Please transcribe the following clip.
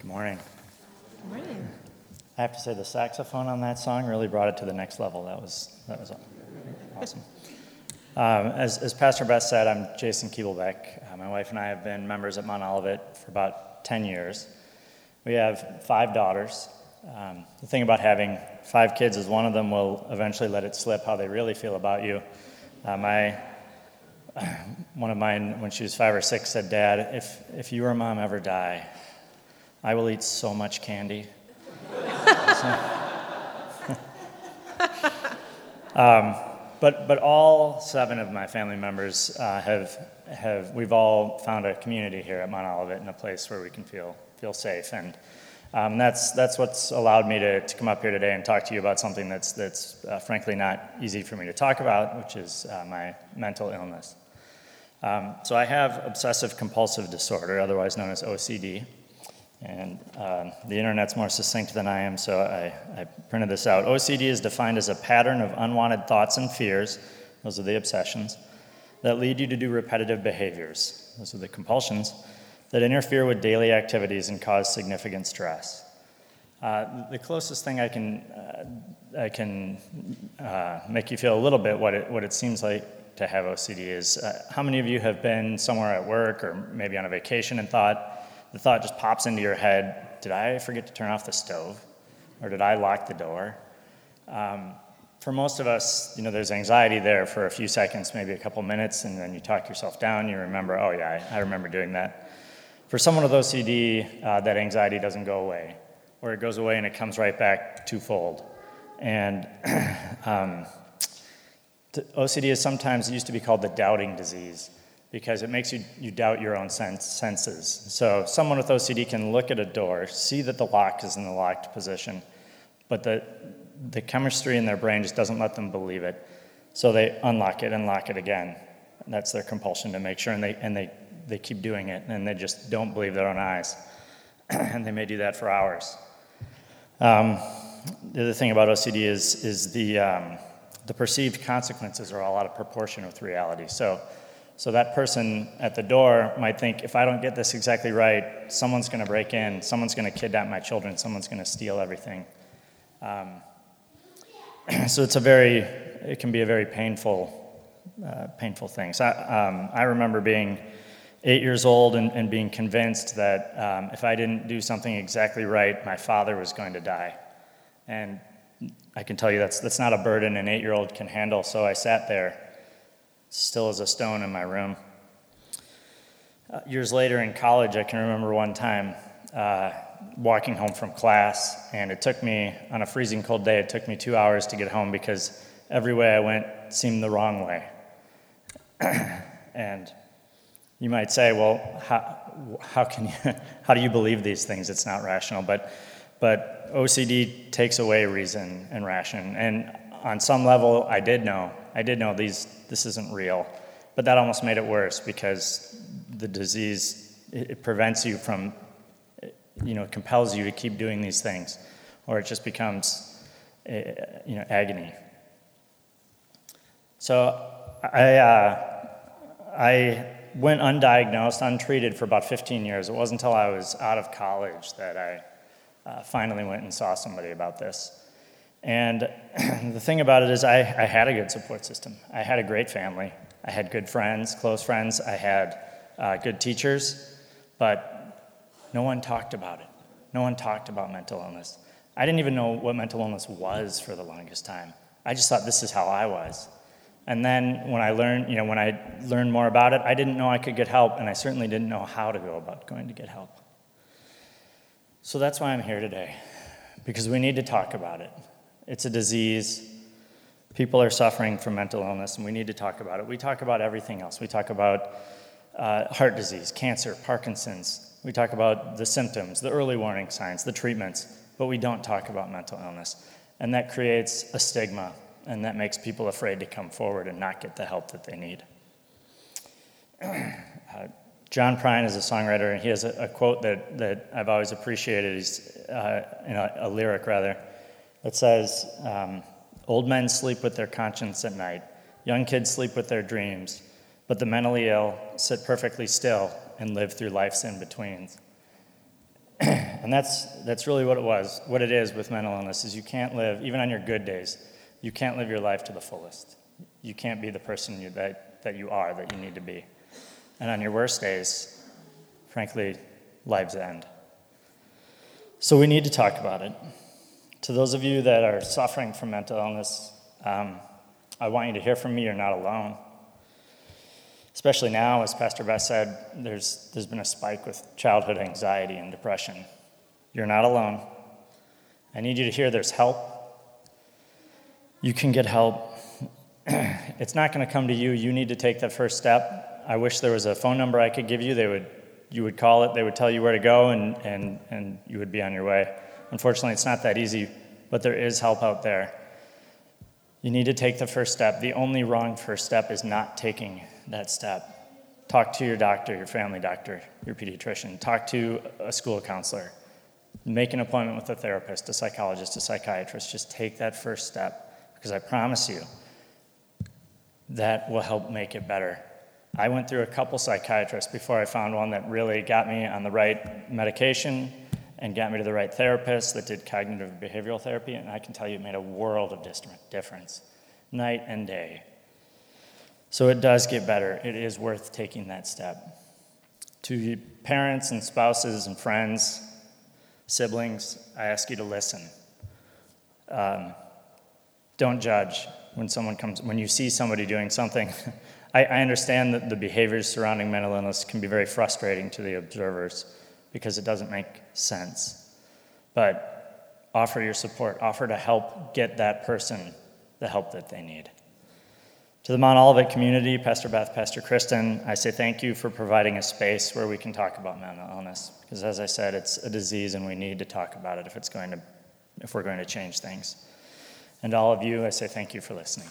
Good morning. Good morning. I have to say the saxophone on that song really brought it to the next level. That was that was awesome. Um, as, as Pastor Beth said, I'm Jason Kiebelbeck. Uh, my wife and I have been members at Mount Olivet for about 10 years. We have five daughters. Um, the thing about having five kids is one of them will eventually let it slip how they really feel about you. Uh, my one of mine, when she was five or six, said, "Dad, if if you or mom ever die, I will eat so much candy." um, but, but all seven of my family members uh, have, have, we've all found a community here at Mount Olivet and a place where we can feel, feel safe. And um, that's, that's what's allowed me to, to come up here today and talk to you about something that's, that's uh, frankly not easy for me to talk about, which is uh, my mental illness. Um, so I have obsessive compulsive disorder, otherwise known as OCD. And um, the internet's more succinct than I am, so I, I, printed this out. OCD is defined as a pattern of unwanted thoughts and fears, those are the obsessions, that lead you to do repetitive behaviors, those are the compulsions, that interfere with daily activities and cause significant stress. Uh, the closest thing I can, uh, I can uh, make you feel a little bit what it, what it seems like to have OCD is uh, how many of you have been somewhere at work or maybe on a vacation and thought, the thought just pops into your head did I forget to turn off the stove? Or did I lock the door? Um, for most of us, you know, there's anxiety there for a few seconds, maybe a couple minutes, and then you talk yourself down. You remember, oh, yeah, I, I remember doing that. For someone with OCD, uh, that anxiety doesn't go away, or it goes away and it comes right back twofold. And um, OCD is sometimes used to be called the doubting disease because it makes you, you doubt your own sense, senses. So, someone with OCD can look at a door, see that the lock is in the locked position, but the, the chemistry in their brain just doesn't let them believe it. So, they unlock it and lock it again. And that's their compulsion to make sure, and they, and they, they keep doing it, and they just don't believe their own eyes. and they may do that for hours. Um, the other thing about OCD is, is the, um, the perceived consequences are all out of proportion with reality. So, so that person at the door might think, if I don't get this exactly right, someone's going to break in, someone's going to kidnap my children, someone's going to steal everything. Um, so it's a very, it can be a very painful, uh, painful thing. So I, um, I, remember being eight years old and, and being convinced that um, if I didn't do something exactly right, my father was going to die. And I can tell you that's, that's not a burden an eight year old can handle. So I sat there still as a stone in my room. Uh, years later in college, I can remember one time uh, walking home from class, and it took me, on a freezing cold day, it took me two hours to get home because every way I went seemed the wrong way. and you might say, well, how, how, can you, how do you believe these things? It's not rational. But, but OCD takes away reason and ration. And on some level, I did know. I did know these, this isn't real. But that almost made it worse because the disease, it, it prevents you from, you know, compels you to keep doing these things, or it just becomes, eh, you know, agony. So I, uh, I went undiagnosed, untreated for about 15 years. It wasn't until I was out of college that I uh, finally went and saw somebody about this. And the thing about it is, I, I had a good support system. I had a great family. I had good friends, close friends. I had uh, good teachers, but no one talked about it. No one talked about mental illness. I didn't even know what mental illness was for the longest time. I just thought this is how I was. And then when I learned, you know, when I learned more about it, I didn't know I could get help, and I certainly didn't know how to go about going to get help. So that's why I'm here today, because we need to talk about it. It's a disease. People are suffering from mental illness, and we need to talk about it. We talk about everything else. We talk about uh, heart disease, cancer, Parkinson's. We talk about the symptoms, the early warning signs, the treatments, but we don't talk about mental illness. And that creates a stigma, and that makes people afraid to come forward and not get the help that they need. Uh, John Prine is a songwriter, and he has a, a, quote that, that I've always appreciated. He's uh, a, a lyric, rather. It says, um, Old men sleep with their conscience at night, young kids sleep with their dreams, but the mentally ill sit perfectly still and live through life's in betweens. and that's, that's really what it was. What it is with mental illness is you can't live, even on your good days, you can't live your life to the fullest. You can't be the person you, that, that you are, that you need to be. And on your worst days, frankly, lives end. So we need to talk about it. To those of you that are suffering from mental illness, um, I want you to hear from me, you're not alone. Especially now, as Pastor Beth said, there's, there's been a spike with childhood anxiety and depression. You're not alone. I need you to hear there's help. You can get help. it's not going to come to you. You need to take that first step. I wish there was a phone number I could give you. They would, you would call it, they would tell you where to go, and, and, and you would be on your way. Unfortunately, it's not that easy, but there is help out there. You need to take the first step. The only wrong first step is not taking that step. Talk to your doctor, your family doctor, your pediatrician. Talk to a school counselor. Make an appointment with a therapist, a psychologist, a psychiatrist. Just take that first step because I promise you that will help make it better. I went through a couple psychiatrists before I found one that really got me on the right medication and got me to the right therapist that did cognitive behavioral therapy, and I can tell you it made a world of difference, night and day. So it does get better. It is worth taking that step. To parents and spouses and friends, siblings, I ask you to listen. Um, don't judge when someone comes, when you see somebody doing something. I, I understand that the behaviors surrounding mental illness can be very frustrating to the observers because it doesn't make sense. But offer your support, offer to help get that person the help that they need. To the Mount Olivet community, Pastor Beth, Pastor Kristen, I say thank you for providing a space where we can talk about mental illness. Because as I said, it's a disease and we need to talk about it if it's going to if we're going to change things. And all of you, I say thank you for listening.